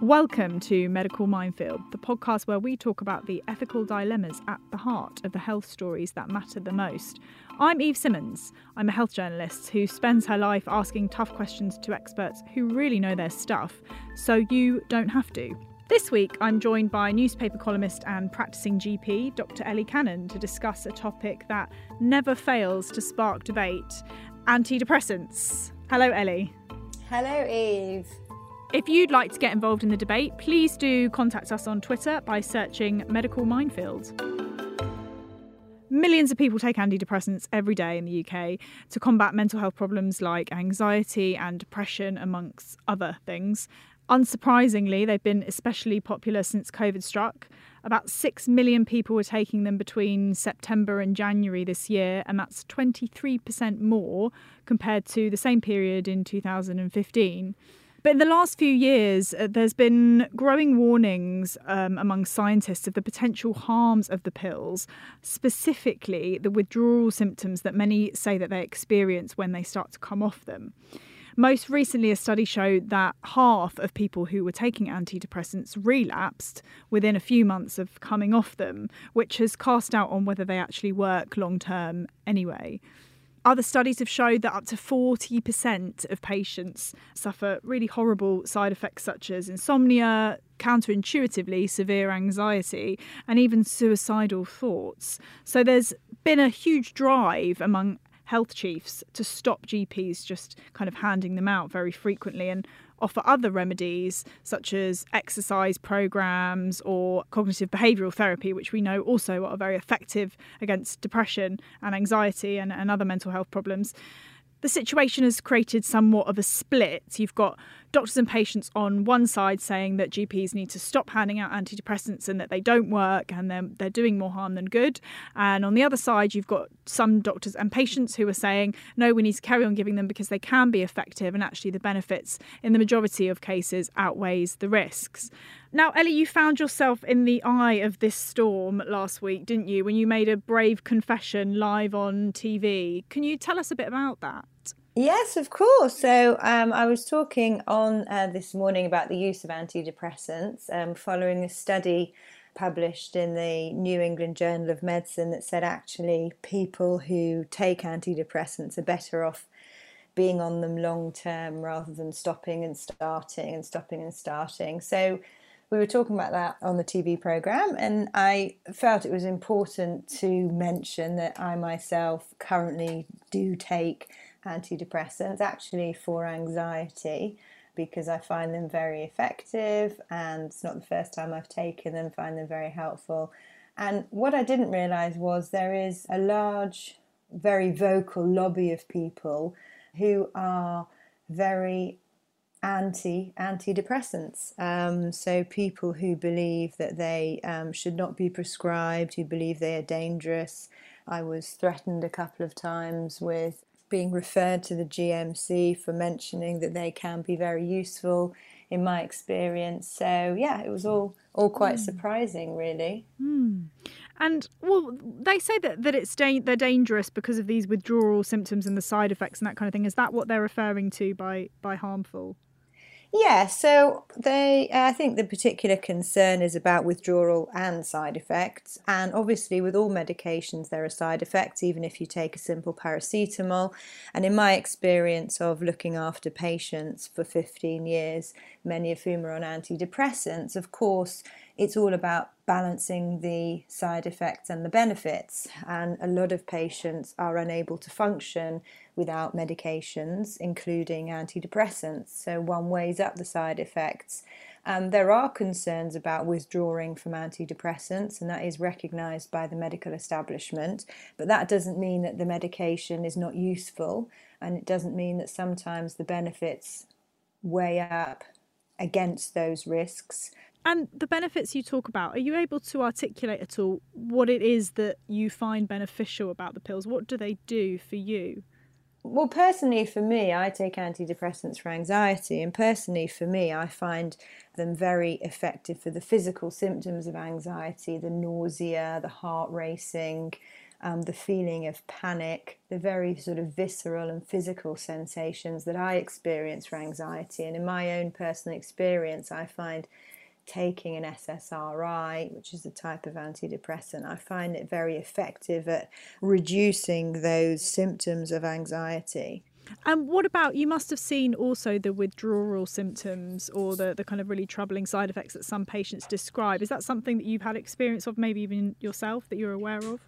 Welcome to Medical Minefield, the podcast where we talk about the ethical dilemmas at the heart of the health stories that matter the most. I'm Eve Simmons. I'm a health journalist who spends her life asking tough questions to experts who really know their stuff, so you don't have to. This week, I'm joined by newspaper columnist and practicing GP, Dr. Ellie Cannon, to discuss a topic that never fails to spark debate antidepressants. Hello, Ellie. Hello, Eve. If you'd like to get involved in the debate, please do contact us on Twitter by searching Medical Minefield. Millions of people take antidepressants every day in the UK to combat mental health problems like anxiety and depression, amongst other things. Unsurprisingly, they've been especially popular since COVID struck. About 6 million people were taking them between September and January this year, and that's 23% more compared to the same period in 2015. But in the last few years, uh, there's been growing warnings um, among scientists of the potential harms of the pills, specifically the withdrawal symptoms that many say that they experience when they start to come off them. Most recently, a study showed that half of people who were taking antidepressants relapsed within a few months of coming off them, which has cast doubt on whether they actually work long term anyway. Other studies have showed that up to 40% of patients suffer really horrible side effects such as insomnia, counterintuitively severe anxiety, and even suicidal thoughts. So there's been a huge drive among health chiefs to stop GPs just kind of handing them out very frequently and offer other remedies such as exercise programs or cognitive behavioural therapy, which we know also are very effective against depression and anxiety and, and other mental health problems the situation has created somewhat of a split. You've got doctors and patients on one side saying that GPs need to stop handing out antidepressants and that they don't work and they're, they're doing more harm than good. And on the other side, you've got some doctors and patients who are saying, no, we need to carry on giving them because they can be effective and actually the benefits in the majority of cases outweighs the risks. Now, Ellie, you found yourself in the eye of this storm last week, didn't you, when you made a brave confession live on TV? Can you tell us a bit about that? Yes, of course. So um, I was talking on uh, this morning about the use of antidepressants um, following a study published in the New England Journal of Medicine that said actually people who take antidepressants are better off being on them long term rather than stopping and starting and stopping and starting. So we were talking about that on the TV program, and I felt it was important to mention that I myself currently do take antidepressants actually for anxiety because I find them very effective and it's not the first time I've taken them, find them very helpful. And what I didn't realize was there is a large, very vocal lobby of people who are very anti antidepressants. Um, so people who believe that they um, should not be prescribed, who believe they are dangerous. I was threatened a couple of times with being referred to the GMC for mentioning that they can be very useful in my experience. So yeah, it was all all quite mm. surprising, really. Mm. And well, they say that that it's da- they're dangerous because of these withdrawal symptoms and the side effects and that kind of thing. Is that what they're referring to by by harmful? Yeah, so they, I think the particular concern is about withdrawal and side effects. And obviously, with all medications, there are side effects, even if you take a simple paracetamol. And in my experience of looking after patients for 15 years, many of whom are on antidepressants, of course, it's all about balancing the side effects and the benefits. And a lot of patients are unable to function without medications, including antidepressants. So one weighs up the side effects. Um, there are concerns about withdrawing from antidepressants, and that is recognised by the medical establishment. But that doesn't mean that the medication is not useful, and it doesn't mean that sometimes the benefits weigh up against those risks. And the benefits you talk about, are you able to articulate at all what it is that you find beneficial about the pills? What do they do for you? Well, personally, for me, I take antidepressants for anxiety, and personally, for me, I find them very effective for the physical symptoms of anxiety the nausea, the heart racing, um, the feeling of panic, the very sort of visceral and physical sensations that I experience for anxiety. And in my own personal experience, I find taking an SSRI, which is a type of antidepressant, I find it very effective at reducing those symptoms of anxiety. And what about you must have seen also the withdrawal symptoms or the, the kind of really troubling side effects that some patients describe. Is that something that you've had experience of, maybe even yourself, that you're aware of?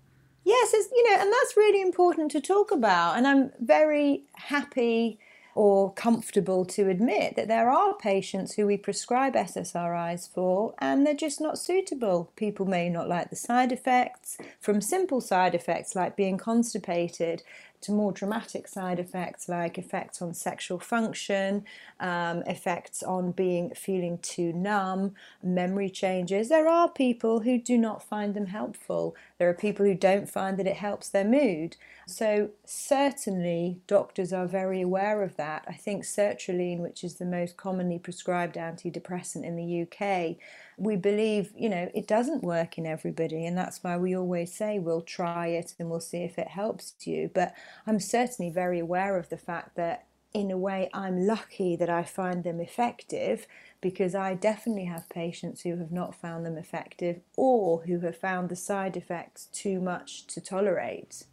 Yes, you know, and that's really important to talk about. And I'm very happy or comfortable to admit that there are patients who we prescribe SSRIs for and they're just not suitable. People may not like the side effects, from simple side effects like being constipated to more dramatic side effects like effects on sexual function, um, effects on being feeling too numb, memory changes. There are people who do not find them helpful. There are people who don't find that it helps their mood. So certainly doctors are very aware of that. I think sertraline, which is the most commonly prescribed antidepressant in the UK, we believe, you know, it doesn't work in everybody, and that's why we always say we'll try it and we'll see if it helps you. But I'm certainly very aware of the fact that, in a way, I'm lucky that I find them effective because I definitely have patients who have not found them effective or who have found the side effects too much to tolerate.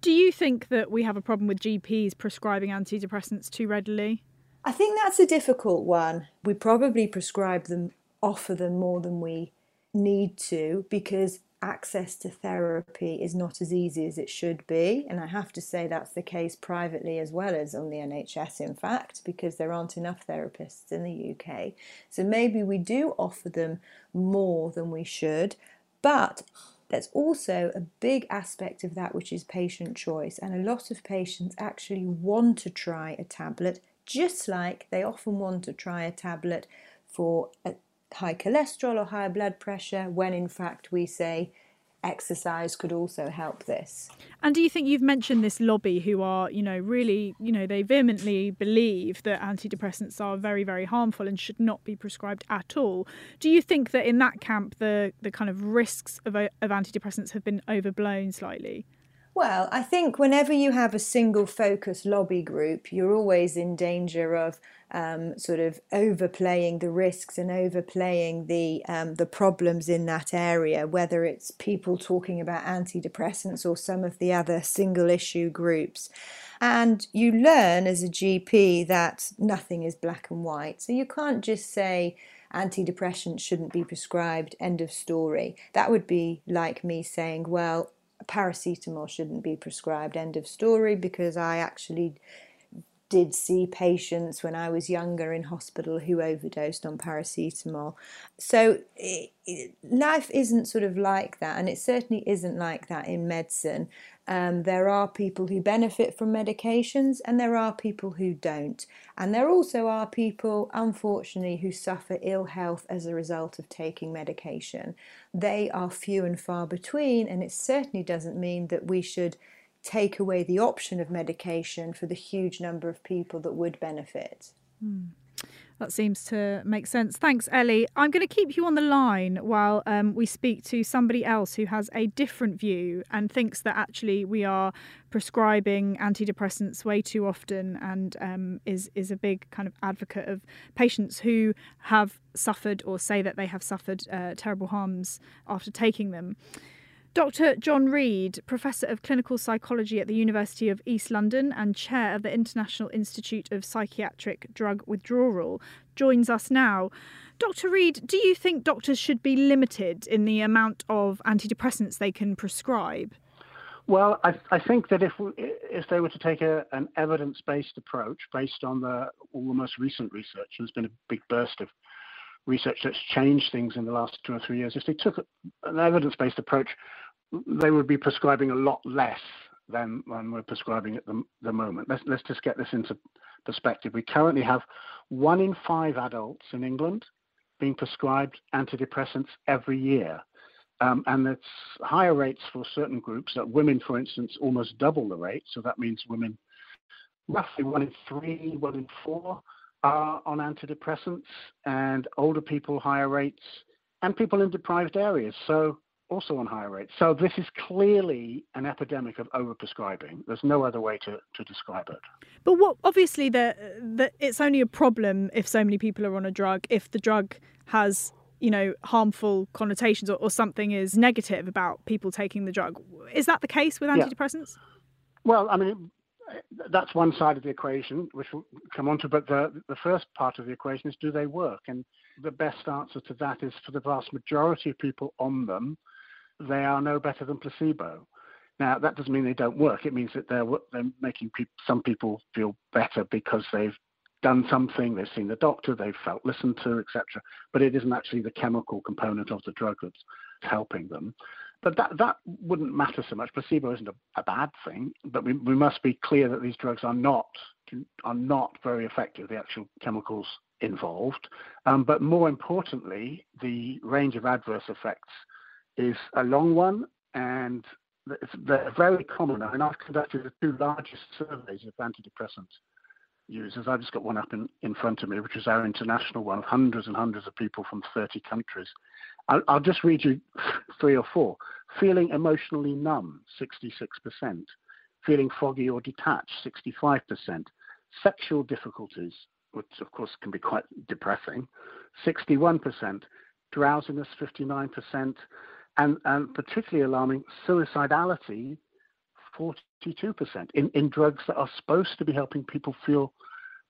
Do you think that we have a problem with GPs prescribing antidepressants too readily? I think that's a difficult one. We probably prescribe them offer them more than we need to because access to therapy is not as easy as it should be. And I have to say that's the case privately as well as on the NHS, in fact, because there aren't enough therapists in the UK. So maybe we do offer them more than we should, but there's also a big aspect of that which is patient choice. And a lot of patients actually want to try a tablet, just like they often want to try a tablet for a high cholesterol or high blood pressure when in fact we say exercise could also help this. And do you think you've mentioned this lobby who are, you know, really, you know, they vehemently believe that antidepressants are very, very harmful and should not be prescribed at all. Do you think that in that camp the the kind of risks of, of antidepressants have been overblown slightly? Well, I think whenever you have a single focus lobby group, you're always in danger of um, sort of overplaying the risks and overplaying the um, the problems in that area, whether it's people talking about antidepressants or some of the other single issue groups. And you learn as a GP that nothing is black and white. So you can't just say antidepressants shouldn't be prescribed, end of story. That would be like me saying, well, paracetamol shouldn't be prescribed, end of story, because I actually did see patients when I was younger in hospital who overdosed on paracetamol. So it, it, life isn't sort of like that, and it certainly isn't like that in medicine. Um, there are people who benefit from medications, and there are people who don't. And there also are people, unfortunately, who suffer ill health as a result of taking medication. They are few and far between, and it certainly doesn't mean that we should take away the option of medication for the huge number of people that would benefit. Mm. That seems to make sense. Thanks, Ellie. I'm going to keep you on the line while um, we speak to somebody else who has a different view and thinks that actually we are prescribing antidepressants way too often and um, is is a big kind of advocate of patients who have suffered or say that they have suffered uh, terrible harms after taking them. Dr. John Read, Professor of Clinical Psychology at the University of East London and Chair of the International Institute of Psychiatric Drug Withdrawal, joins us now. Dr. Read, do you think doctors should be limited in the amount of antidepressants they can prescribe? Well, I, I think that if if they were to take a, an evidence-based approach based on the all the most recent research, there's been a big burst of research that's changed things in the last two or three years. If they took an evidence-based approach, they would be prescribing a lot less than, than we're prescribing at the, the moment. Let's, let's just get this into perspective. We currently have one in five adults in England being prescribed antidepressants every year. Um, and it's higher rates for certain groups. That women, for instance, almost double the rate. So that means women, roughly one in three, one in four, are on antidepressants, and older people higher rates, and people in deprived areas. So also on higher rates. So this is clearly an epidemic of overprescribing. There's no other way to, to describe it. But what obviously the, the it's only a problem if so many people are on a drug, if the drug has you know harmful connotations or, or something is negative about people taking the drug. Is that the case with antidepressants? Yeah. Well, I mean, that's one side of the equation, which we'll come on to. But the the first part of the equation is do they work? And the best answer to that is for the vast majority of people on them, they are no better than placebo. Now that doesn't mean they don't work. It means that they're they're making pe- some people feel better because they've done something, they've seen the doctor, they've felt listened to, etc. But it isn't actually the chemical component of the drug that's helping them. But that, that wouldn't matter so much. Placebo isn't a, a bad thing, but we, we must be clear that these drugs are not are not very effective. The actual chemicals involved, um, but more importantly, the range of adverse effects is a long one, and they're very common. I mean, I've conducted the two largest surveys of antidepressant users. I've just got one up in, in front of me, which is our international one hundreds and hundreds of people from 30 countries. I'll, I'll just read you three or four. Feeling emotionally numb, 66%. Feeling foggy or detached, 65%. Sexual difficulties, which of course can be quite depressing, 61%. Drowsiness, 59%. And, and particularly alarming, suicidality, 42% in, in drugs that are supposed to be helping people feel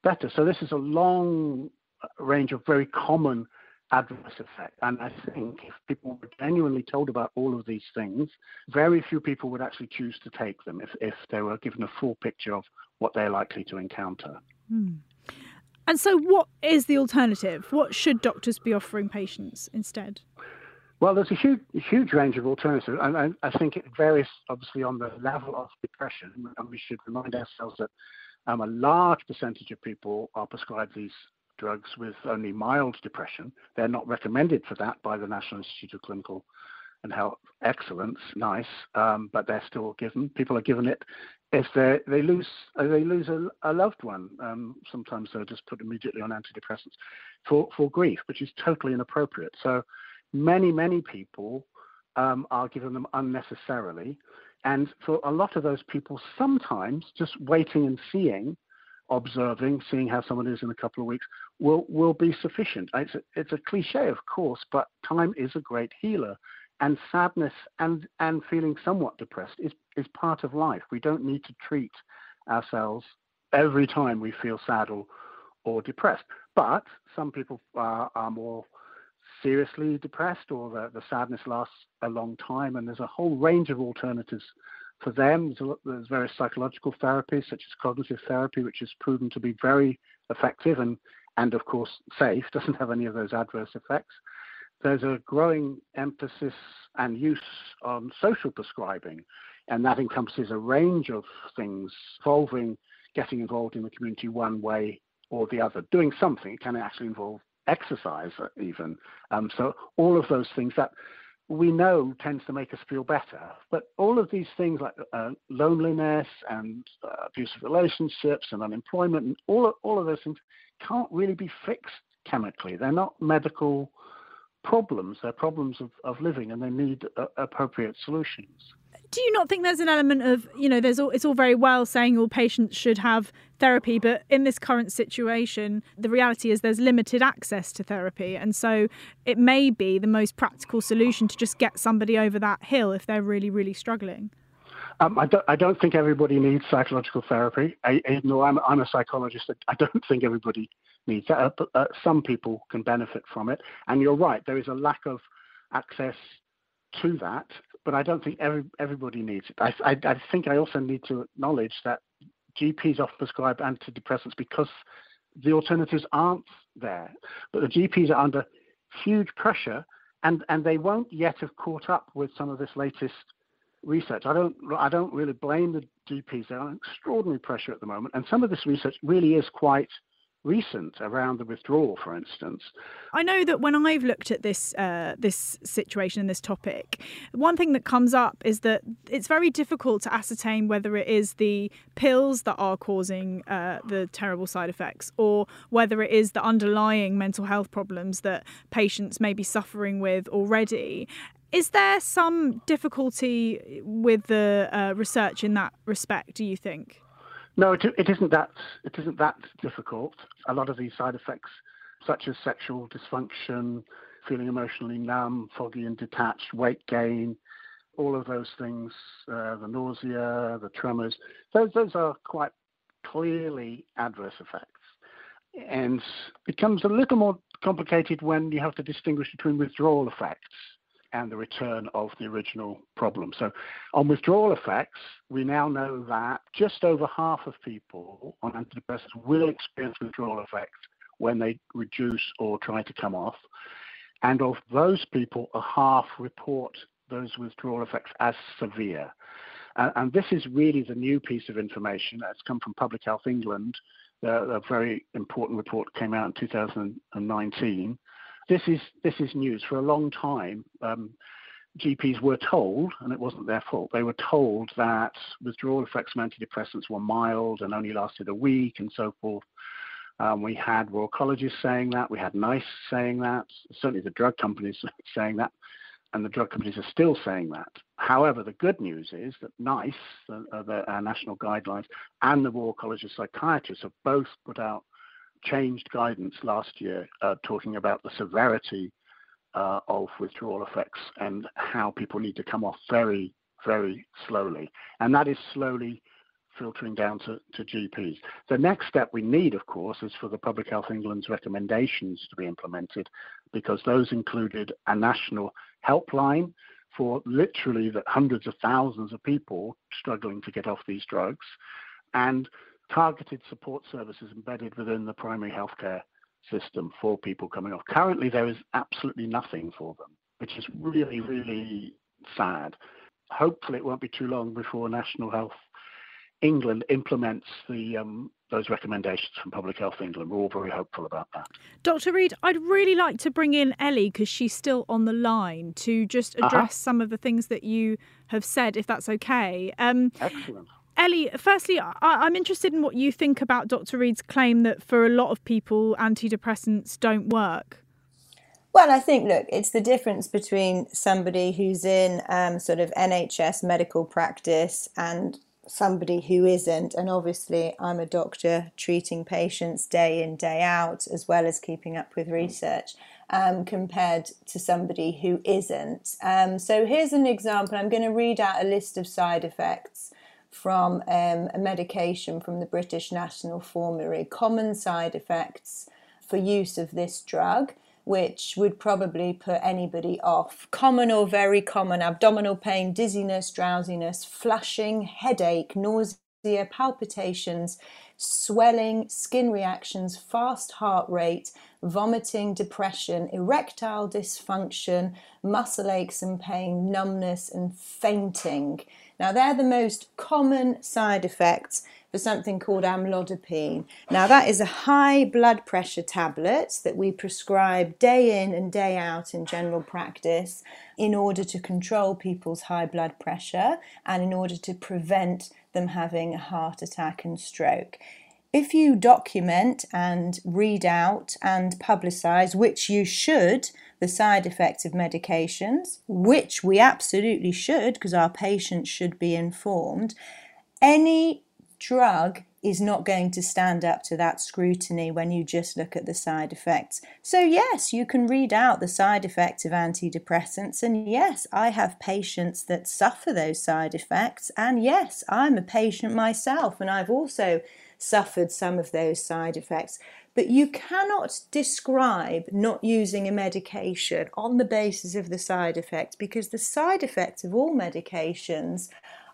better. So this is a long range of very common adverse effect. And I think if people were genuinely told about all of these things, very few people would actually choose to take them if, if they were given a full picture of what they're likely to encounter. Hmm. And so, what is the alternative? What should doctors be offering patients instead? Well, there's a huge, huge range of alternatives, and I, I, think it varies obviously on the level of depression. And we should remind ourselves that um, a large percentage of people are prescribed these drugs with only mild depression. They're not recommended for that by the National Institute of Clinical and Health Excellence. Nice, um, but they're still given. People are given it if they lose uh, they lose a, a loved one. Um, sometimes they're just put immediately on antidepressants for for grief, which is totally inappropriate. So many, many people um, are given them unnecessarily. And for a lot of those people, sometimes just waiting and seeing, observing, seeing how someone is in a couple of weeks will, will be sufficient. It's a, it's a cliche, of course, but time is a great healer. And sadness and, and feeling somewhat depressed is, is part of life. We don't need to treat ourselves every time we feel sad or, or depressed. But some people are, are more seriously depressed or the, the sadness lasts a long time. And there's a whole range of alternatives for them. There's, there's various psychological therapies, such as cognitive therapy, which is proven to be very effective and, and of course, safe, doesn't have any of those adverse effects. There's a growing emphasis and use on social prescribing, and that encompasses a range of things involving getting involved in the community one way or the other, doing something. It can actually involve exercise even. Um, so all of those things that we know tends to make us feel better. But all of these things like uh, loneliness and uh, abusive relationships and unemployment and all of, all of those things can't really be fixed chemically. They're not medical problems. They're problems of, of living and they need uh, appropriate solutions do you not think there's an element of you know there's all it's all very well saying all patients should have therapy but in this current situation the reality is there's limited access to therapy and so it may be the most practical solution to just get somebody over that hill if they're really really struggling um, I, don't, I don't think everybody needs psychological therapy. I, even though I'm, I'm a psychologist, I don't think everybody needs that. But, uh, some people can benefit from it. And you're right, there is a lack of access to that but I don't think every, everybody needs it. I, I, I think I also need to acknowledge that GPs often prescribe antidepressants because the alternatives aren't there. But the GPs are under huge pressure, and, and they won't yet have caught up with some of this latest research. I don't I don't really blame the GPs. They're under extraordinary pressure at the moment, and some of this research really is quite recent around the withdrawal, for instance. I know that when I've looked at this uh, this situation and this topic, one thing that comes up is that it's very difficult to ascertain whether it is the pills that are causing uh, the terrible side effects or whether it is the underlying mental health problems that patients may be suffering with already Is there some difficulty with the uh, research in that respect? Do you think? No, it, it isn't that. It isn't that difficult. A lot of these side effects, such as sexual dysfunction, feeling emotionally numb, foggy and detached, weight gain, all of those things, uh, the nausea, the tremors, those those are quite clearly adverse effects. And it becomes a little more complicated when you have to distinguish between withdrawal effects and the return of the original problem. So, on withdrawal effects, we now know that just over half of people on antidepressants will experience withdrawal effects when they reduce or try to come off. And of those people, a half report those withdrawal effects as severe. Uh, and this is really the new piece of information that's come from Public Health England. Uh, a very important report came out in 2019 this is this is news. For a long time, um, GPs were told, and it wasn't their fault, they were told that withdrawal effects from antidepressants were mild and only lasted a week and so forth. Um, we had Royal Colleges saying that, we had NICE saying that, certainly the drug companies saying that, and the drug companies are still saying that. However, the good news is that NICE, the, uh, the, our national guidelines, and the Royal College of Psychiatrists have both put out changed guidance last year uh, talking about the severity uh, of withdrawal effects and how people need to come off very, very slowly. And that is slowly filtering down to, to GPs. The next step we need, of course, is for the Public Health England's recommendations to be implemented because those included a national helpline for literally the hundreds of thousands of people struggling to get off these drugs and targeted support services embedded within the primary healthcare system for people coming off. Currently, there is absolutely nothing for them, which is really, really sad. Hopefully, it won't be too long before National Health England implements the um, those recommendations from Public Health England. We're all very hopeful about that. Dr. Read, I'd really like to bring in Ellie because she's still on the line to just uh-huh. address uh-huh. some of the things that you have said, if that's okay. Um, Excellent. Ellie, firstly, I, am interested in what you think about Dr. Read's claim that for a lot of people, antidepressants don't work. Well, I think, look, it's the difference between somebody who's in um, sort of NHS medical practice and somebody who isn't. And obviously, I'm a doctor treating patients day in, day out, as well as keeping up with research. Um, compared to somebody who isn't. Um, so here's an example. I'm going to read out a list of side effects from um, a medication from the British National Formulary, common side effects for use of this drug, which would probably put anybody off. Common or very common abdominal pain, dizziness, drowsiness, flushing, headache, nausea, palpitations, swelling, skin reactions, fast heart rate, vomiting, depression, erectile dysfunction, muscle aches and pain, numbness, and fainting. Now, they're the most common side effects for something called amlodipine. Now, that is a high blood pressure tablet that we prescribe day in and day out in general practice in order to control people's high blood pressure and in order to prevent them having a heart attack and stroke. If you document and read out and publicize, which you should, the side effects of medications, which we absolutely should because our patients should be informed, any drug is not going to stand up to that scrutiny when you just look at the side effects. So, yes, you can read out the side effects of antidepressants, and yes, I have patients that suffer those side effects, and yes, I'm a patient myself, and I've also suffered some of those side effects. But you cannot describe not using a medication on the basis of the side effects because the side effects of all medications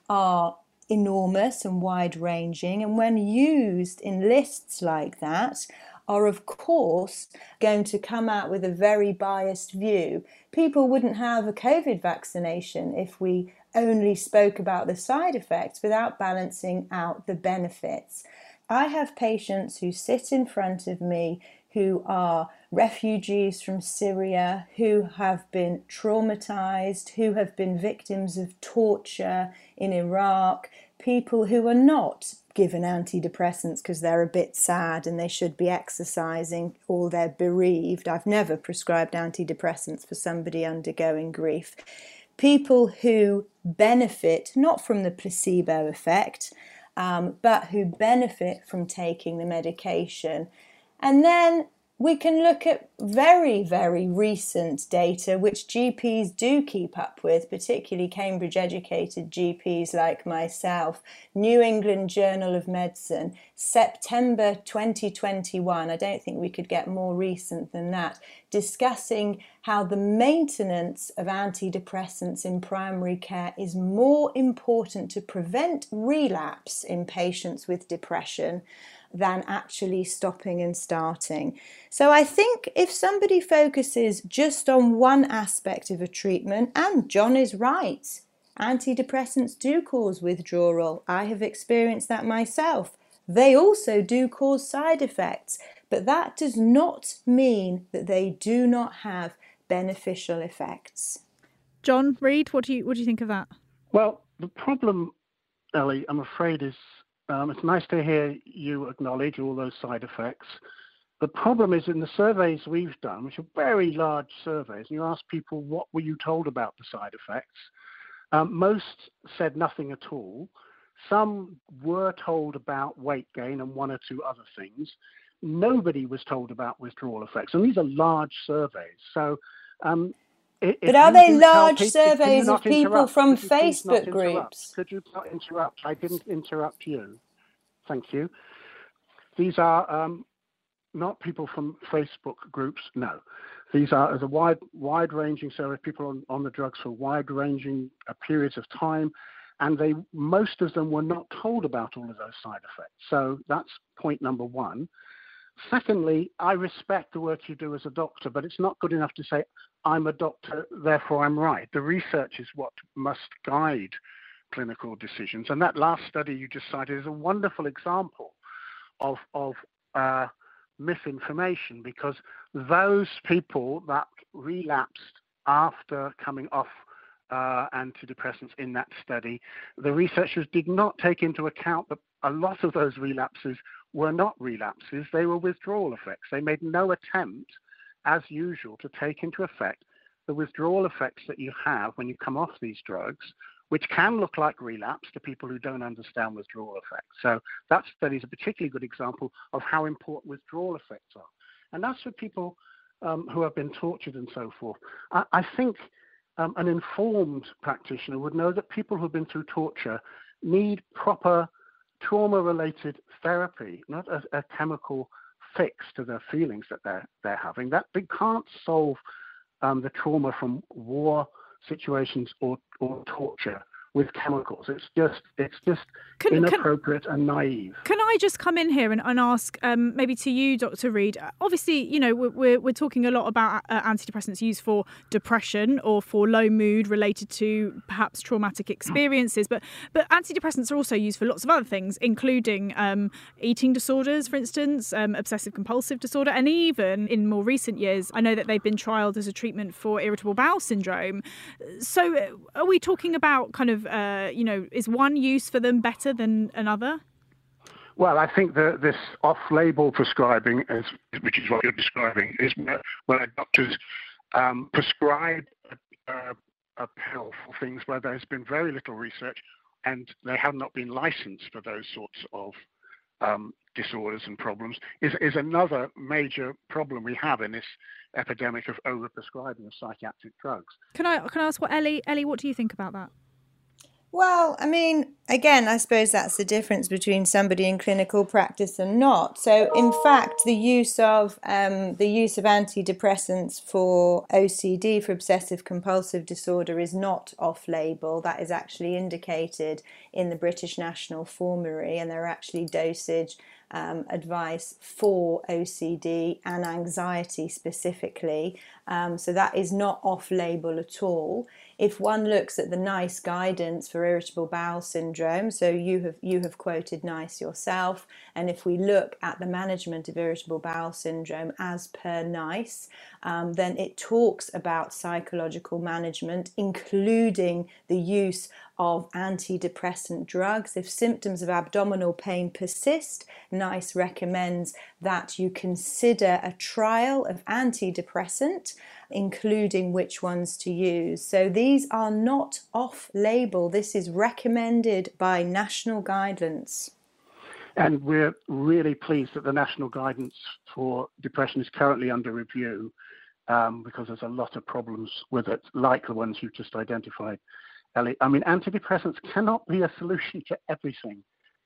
are enormous and wide ranging. And when used in lists like that, are of course going to come out with a very biased view. People wouldn't have a COVID vaccination if we only spoke about the side effects without balancing out the benefits. I have patients who sit in front of me who are refugees from Syria, who have been traumatized, who have been victims of torture in Iraq, people who are not given antidepressants because they're a bit sad and they should be exercising or they're bereaved. I've never prescribed antidepressants for somebody undergoing grief. People who benefit not from the placebo effect, um, but who benefit from taking the medication. And then we can look at very, very recent data which GPs do keep up with, particularly Cambridge educated GPs like myself. New England Journal of Medicine, September 2021. I don't think we could get more recent than that, discussing how the maintenance of antidepressants in primary care is more important to prevent relapse in patients with depression than actually stopping and starting. So I think if somebody focuses just on one aspect of a treatment, and John is right, antidepressants do cause withdrawal. I have experienced that myself. They also do cause side effects, but that does not mean that they do not have beneficial effects. John Read, what do you what do you think of that? Well, the problem, Ellie, I'm afraid, is um, it's nice to hear you acknowledge all those side effects. The problem is in the surveys we've done, which are very large surveys, and you ask people what were you told about the side effects. Um, most said nothing at all. Some were told about weight gain and one or two other things. Nobody was told about withdrawal effects, and these are large surveys. So um, but are they large people, surveys of people from Facebook groups? Could you not interrupt? I didn't interrupt you. Thank you. These are um, not people from Facebook groups. No, these are as a wide, wide-ranging survey of people on, on the drugs for wide-ranging uh, periods of time, and they most of them were not told about all of those side effects. So that's point number one. Secondly, I respect the work you do as a doctor, but it's not good enough to say, I'm a doctor, therefore I'm right. The research is what must guide clinical decisions. And that last study you just cited is a wonderful example of, of uh, misinformation because those people that relapsed after coming off uh, antidepressants in that study, the researchers did not take into account that a lot of those relapses were not relapses, they were withdrawal effects. They made no attempt, as usual, to take into effect the withdrawal effects that you have when you come off these drugs, which can look like relapse to people who don't understand withdrawal effects. So that study is a particularly good example of how important withdrawal effects are. And that's for people um, who have been tortured and so forth. I, I think um, an informed practitioner would know that people who've been through torture need proper trauma related therapy, not a, a, chemical fix to the feelings that they're, they're having. That they can't solve um, the trauma from war situations or, or torture with chemicals. It's just it's just can, inappropriate can, and naive. Can I just come in here and, and ask um, maybe to you, Dr. Read? Obviously, you know we're we're talking a lot about uh, antidepressants used for depression or for low mood related to perhaps traumatic experiences, but but antidepressants are also used for lots of other things, including um, eating disorders, for instance, um, obsessive compulsive disorder, and even in more recent years, I know that they've been trialed as a treatment for irritable bowel syndrome. So, uh, are we talking about kind of uh, you know, is one use for them better than another? Well, I think that this off-label prescribing, is, which is what you're describing, is where doctors um, prescribe a, a, a pill for things where there's been very little research and they have not been licensed for those sorts of um, disorders and problems is, is another major problem we have in this epidemic of overprescribing of psychiatric drugs. Can I can I ask what Ellie Ellie what do you think about that? Well, I mean, again, I suppose that's the difference between somebody in clinical practice and not. So, in fact, the use of um, the use of antidepressants for OCD for obsessive compulsive disorder is not off-label. That is actually indicated in the British National Formulary, and there are actually dosage um, advice for OCD and anxiety specifically. Um, so that is not off-label at all if one looks at the NICE guidance for irritable bowel syndrome, so you have you have quoted NICE yourself, and if we look at the management of irritable bowel syndrome as per NICE, um, then it talks about psychological management, including the use of antidepressant drugs. If symptoms of abdominal pain persist, NICE recommends that you consider a trial of antidepressant, including which ones to use. So these are not off label, this is recommended by national guidance. And we're really pleased that the national guidance for depression is currently under review um, because there's a lot of problems with it, like the ones you've just identified, Ellie. I mean, antidepressants cannot be a solution to everything,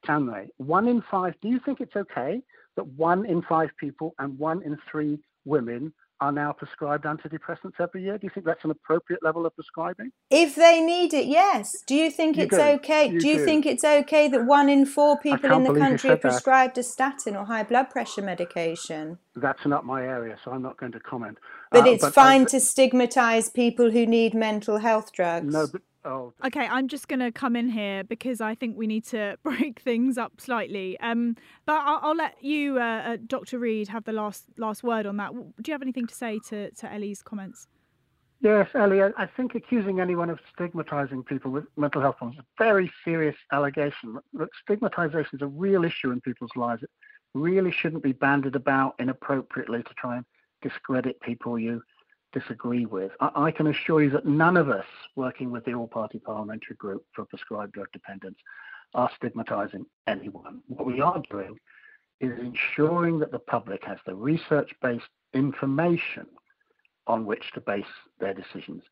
can they? One in five, do you think it's okay that one in five people and one in three women are now prescribed antidepressants every year? Do you think that's an appropriate level of prescribing? If they need it, yes. Do you think you it's do. okay? You do you do. think it's okay that one in four people in the country are prescribed that. a statin or high blood pressure medication? That's not my area, so I'm not going to comment. But uh, it's but fine I, to stigmatize people who need mental health drugs. No, but Oh. Okay, I'm just going to come in here because I think we need to break things up slightly. Um, but I'll, I'll let you, uh, uh, Dr. Read, have the last last word on that. Do you have anything to say to, to Ellie's comments? Yes, Ellie, I think accusing anyone of stigmatizing people with mental health problems is a very serious allegation. Look, stigmatization is a real issue in people's lives. It really shouldn't be banded about inappropriately to try and discredit people you disagree with. I, I, can assure you that none of us working with the All Party Parliamentary Group for Prescribed Drug Dependence are stigmatizing anyone. What we are doing is ensuring that the public has the research based information on which to base their decisions.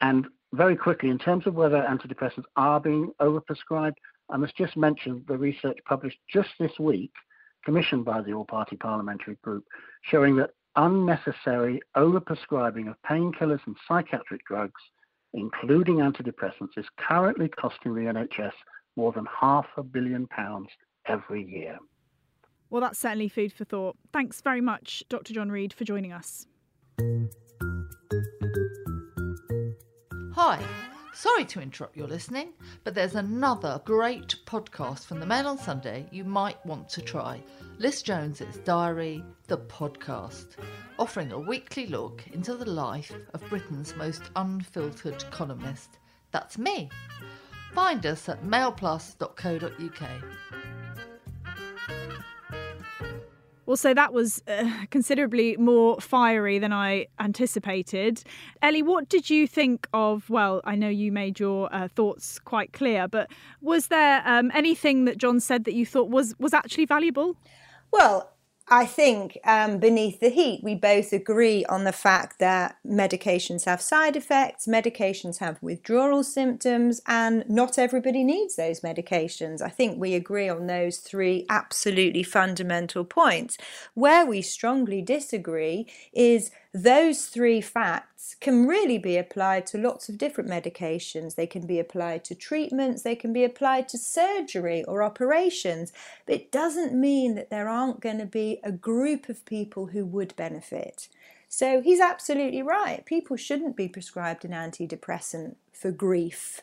And very quickly, in terms of whether antidepressants are being overprescribed, I must just mention the research published just this week, commissioned by the All Party Parliamentary Group, showing that unnecessary overprescribing of painkillers and psychiatric drugs, including antidepressants, is currently costing the NHS more than half a billion pounds every year. Well, that's certainly food for thought. Thanks very much, Dr. John Read, for joining us. Hi. Sorry to interrupt your listening, but there's another great podcast from the Mail on Sunday you might want to try. Liz Jones's Diary, the podcast, offering a weekly look into the life of Britain's most unfiltered columnist. That's me. Find us at mailplus.co.uk. Well, so that was uh, considerably more fiery than I anticipated. Ellie, what did you think of? Well, I know you made your uh, thoughts quite clear, but was there um, anything that John said that you thought was was actually valuable? Well, I think um, beneath the heat, we both agree on the fact that medications have side effects, medications have withdrawal symptoms, and not everybody needs those medications. I think we agree on those three absolutely fundamental points. Where we strongly disagree is those three facts can really be applied to lots of different medications. They can be applied to treatments, they can be applied to surgery or operations, but it doesn't mean that there aren't going to be a group of people who would benefit. So he's absolutely right. People shouldn't be prescribed an antidepressant for grief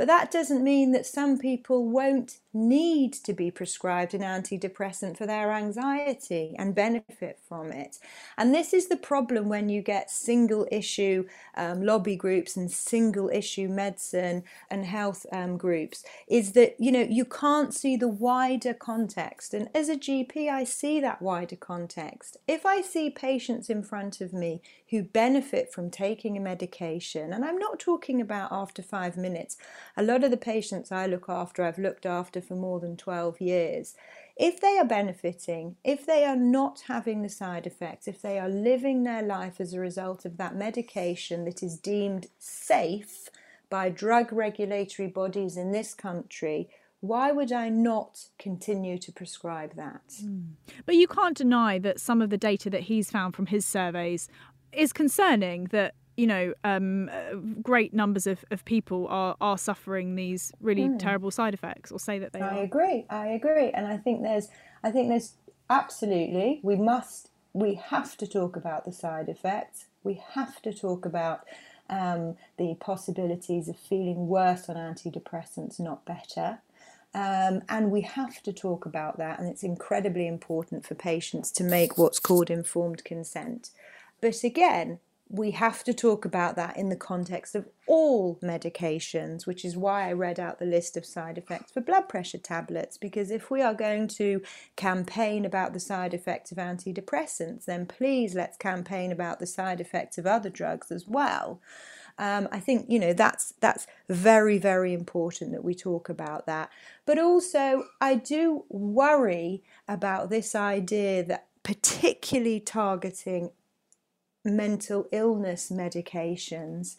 but that doesn't mean that some people won't need to be prescribed an antidepressant for their anxiety and benefit from it. And this is the problem when you get single issue um, lobby groups and single issue medicine and health um, groups, is that you know you can't see the wider context. And as a GP, I see that wider context. If I see patients in front of me who benefit from taking a medication, and I'm not talking about after five minutes. A lot of the patients I look after, I've looked after for more than 12 years. If they are benefiting, if they are not having the side effects, if they are living their life as a result of that medication that is deemed safe by drug regulatory bodies in this country, why would I not continue to prescribe that? Mm. But you can't deny that some of the data that he's found from his surveys is concerning that you know um, uh, great numbers of, of people are are suffering these really mm. terrible side effects or say that they I are. I agree. I agree, and I think there's I think there's absolutely we must we have to talk about the side effects. We have to talk about um, the possibilities of feeling worse on antidepressants, not better. Um, and we have to talk about that, and it's incredibly important for patients to make what's called informed consent. But again, we have to talk about that in the context of all medications, which is why I read out the list of side effects for blood pressure tablets. Because if we are going to campaign about the side effects of antidepressants, then please let's campaign about the side effects of other drugs as well. Um, I think you know that's that's very very important that we talk about that. But also, I do worry about this idea that particularly targeting mental illness medications,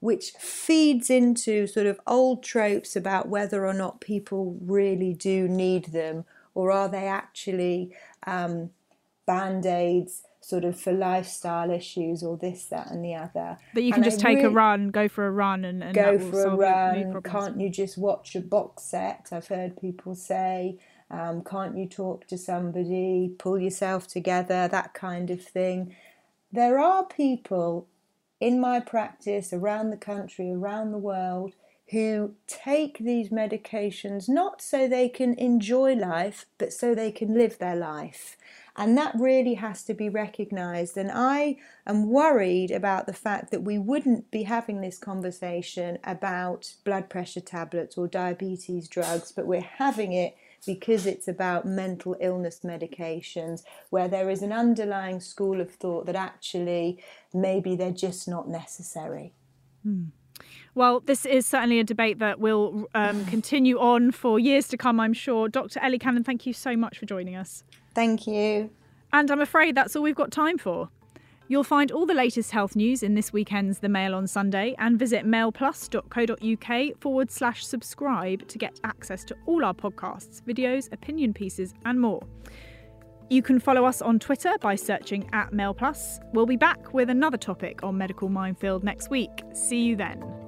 which feeds into sort of old tropes about whether or not people really do need them, or are they actually um, band aids sort of for lifestyle issues or this, that, and the other. But you can and just take a run, go for a run, and, and go for a run. Can't you just watch a box set? I've heard people say. Um, can't you talk to somebody, pull yourself together, that kind of thing there are people in my practice around the country, around the world, who take these medications not so they can enjoy life, but so they can live their life. And that really has to be recognized. And I am worried about the fact that we wouldn't be having this conversation about blood pressure tablets or diabetes drugs, but we're having it because it's about mental illness medications, where there is an underlying school of thought that actually maybe they're just not necessary. Hmm. Well, this is certainly a debate that will um, continue on for years to come, I'm sure. Dr. Ellie Cannon, thank you so much for joining us. Thank you. And I'm afraid that's all we've got time for. You'll find all the latest health news in this weekend's The Mail on Sunday and visit mailplus.co.uk forward slash subscribe to get access to all our podcasts, videos, opinion pieces, and more. You can follow us on Twitter by searching at MailPlus. We'll be back with another topic on Medical Minefield next week. See you then.